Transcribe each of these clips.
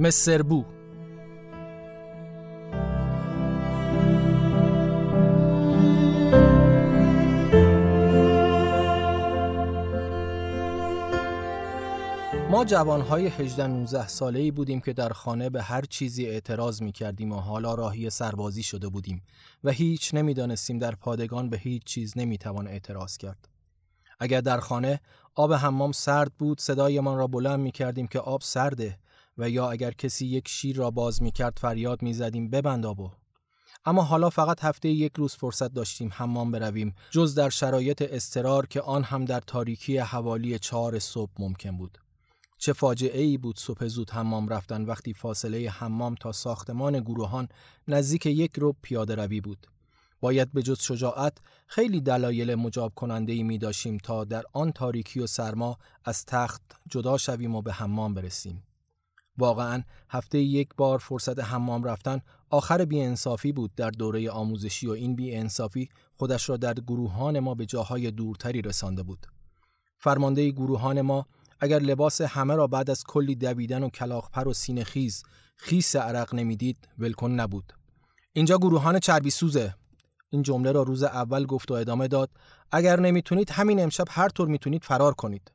مسربو ما جوانهای 18 19 ساله ای بودیم که در خانه به هر چیزی اعتراض می کردیم و حالا راهی سربازی شده بودیم و هیچ نمی‌دانستیم در پادگان به هیچ چیز نمی توان اعتراض کرد. اگر در خانه آب حمام سرد بود صدایمان را بلند می کردیم که آب سرده و یا اگر کسی یک شیر را باز می کرد فریاد می زدیم ببند آبو. اما حالا فقط هفته یک روز فرصت داشتیم حمام برویم جز در شرایط استرار که آن هم در تاریکی حوالی چهار صبح ممکن بود. چه فاجعه ای بود صبح زود حمام رفتن وقتی فاصله حمام تا ساختمان گروهان نزدیک یک رو پیاده روی بود. باید به جز شجاعت خیلی دلایل مجاب کننده ای می داشتیم تا در آن تاریکی و سرما از تخت جدا شویم و به حمام برسیم. واقعا هفته یک بار فرصت حمام رفتن آخر بیانصافی بود در دوره آموزشی و این بیانصافی خودش را در گروهان ما به جاهای دورتری رسانده بود. فرمانده گروهان ما اگر لباس همه را بعد از کلی دویدن و کلاخپر و سینه خیز خیس عرق نمی‌دید ولکن نبود. اینجا گروهان چربی سوزه. این جمله را روز اول گفت و ادامه داد اگر نمی‌تونید همین امشب هر طور می‌تونید فرار کنید.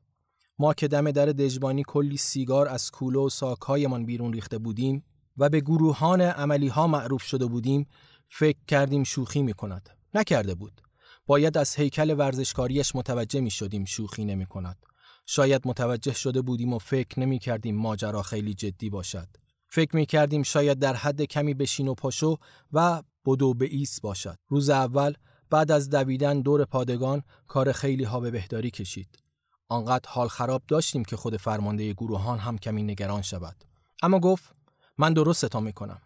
ما که دم در دژبانی کلی سیگار از کوله و ساکهایمان بیرون ریخته بودیم و به گروهان عملی ها معروف شده بودیم فکر کردیم شوخی می کند. نکرده بود. باید از هیکل ورزشکاریش متوجه می شدیم شوخی نمی کند. شاید متوجه شده بودیم و فکر نمی کردیم ماجرا خیلی جدی باشد. فکر می کردیم شاید در حد کمی بشین و پاشو و بدو به ایس باشد. روز اول بعد از دویدن دور پادگان کار خیلی ها به بهداری کشید. آنقدر حال خراب داشتیم که خود فرمانده گروهان هم کمی نگران شود. اما گفت من درست تا می‌کنم.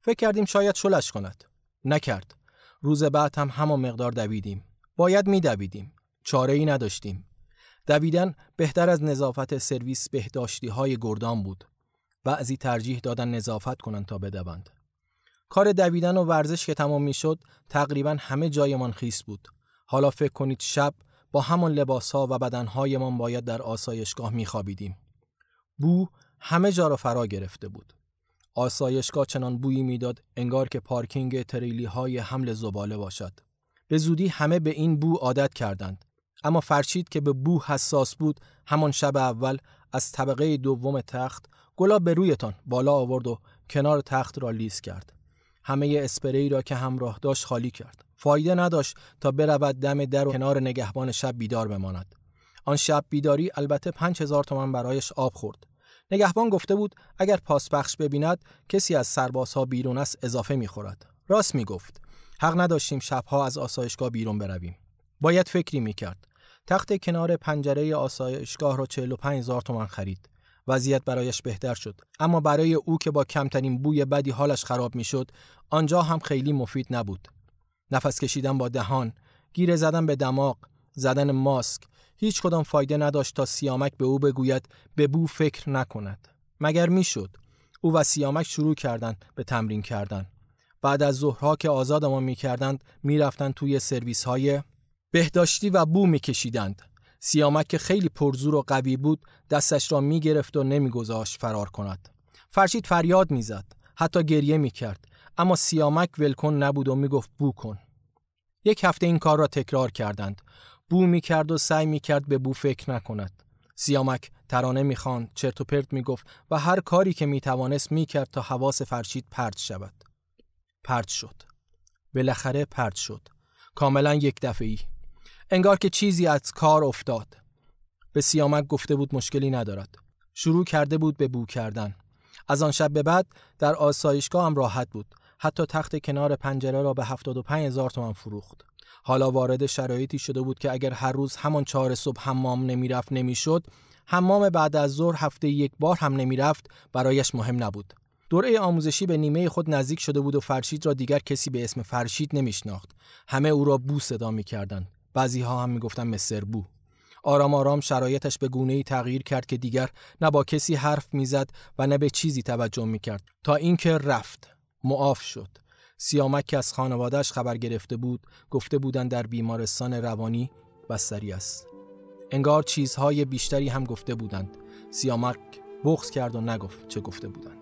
فکر کردیم شاید شلش کند. نکرد. روز بعد هم همان مقدار دویدیم. باید میدویدیم. چاره ای نداشتیم. دویدن بهتر از نظافت سرویس بهداشتی های گردان بود. بعضی ترجیح دادن نظافت کنند تا بدوند. کار دویدن و ورزش که تمام می‌شد تقریبا همه جایمان خیس بود. حالا فکر کنید شب با همان لباس ها و بدن هایمان باید در آسایشگاه میخوابیدیم. بو همه جا را فرا گرفته بود. آسایشگاه چنان بویی می‌داد انگار که پارکینگ تریلی های حمل زباله باشد. به زودی همه به این بو عادت کردند. اما فرشید که به بو حساس بود همان شب اول از طبقه دوم تخت گلاب به رویتان بالا آورد و کنار تخت را لیز کرد. همه اسپری را که همراه داشت خالی کرد. فایده نداشت تا برود دم در و کنار نگهبان شب بیدار بماند. آن شب بیداری البته پنج هزار تومن برایش آب خورد. نگهبان گفته بود اگر پاسبخش ببیند کسی از سربازها بیرون است اضافه می‌خورد. راست می‌گفت. حق نداشتیم شبها از آسایشگاه بیرون برویم. باید فکری می‌کرد. تخت کنار پنجره آسایشگاه را 45 هزار تومن خرید. وضعیت برایش بهتر شد. اما برای او که با کمترین بوی بدی حالش خراب می‌شد آنجا هم خیلی مفید نبود. نفس کشیدن با دهان گیره زدن به دماغ زدن ماسک هیچ کدام فایده نداشت تا سیامک به او بگوید به بو فکر نکند. مگر می‌شد؟ او و سیامک شروع کردند به تمرین کردن. بعد از ظهرها که آزادمان می‌کردند می‌رفتند توی سرویس های بهداشتی و بو میکشیدند. سیامک که خیلی پرزور و قوی بود دستش را می‌گرفت و نمیگذاشت فرار کند. فرشید فریاد می‌زد حتی گریه می‌کرد اما سیامک ولکن نبود و می‌گفت بو کن یک هفته این کار را تکرار کردند. بو می‌کرد و سعی می‌کرد به بو فکر نکند. سیامک ترانه می‌خواند چرت و پرت می‌گفت و هر کاری که می‌توانست می‌کرد تا حواس فرشید پرت شود. پرت شد. بالاخره پرت شد. کاملا یک دفعی انگار که چیزی از کار افتاد. به سیامک گفته بود مشکلی ندارد. شروع کرده بود به بو کردن. از آن شب به بعد در آسایشگاه هم راحت بود. حتی تخت کنار پنجره را به 75 هزار تومن فروخت. حالا وارد شرایطی شده بود که اگر هر روز همان چهار صبح حمام نمی‌رفت نمی‌شد حمام بعد از ظهر هفته یک بار هم نمی‌رفت برایش مهم نبود. دوره آموزشی به نیمه خود نزدیک شده بود و فرشید را دیگر کسی به اسم فرشید نمیشناخت. همه او را بو صدا می‌کردند. بعضی ها هم می‌گفتند مستر بو. آرام آرام شرایطش به گونه ای تغییر کرد که دیگر نه با کسی حرف می‌زد و نه به چیزی توجه می‌کرد. تا اینکه رفت معاف شد. سیامک که از خانوادهش خبر گرفته بود گفته بودند در بیمارستان روانی بستری است. انگار چیزهای بیشتری هم گفته بودند. سیامک بغض کرد و نگفت چه گفته بودند.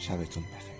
sabes tus meses.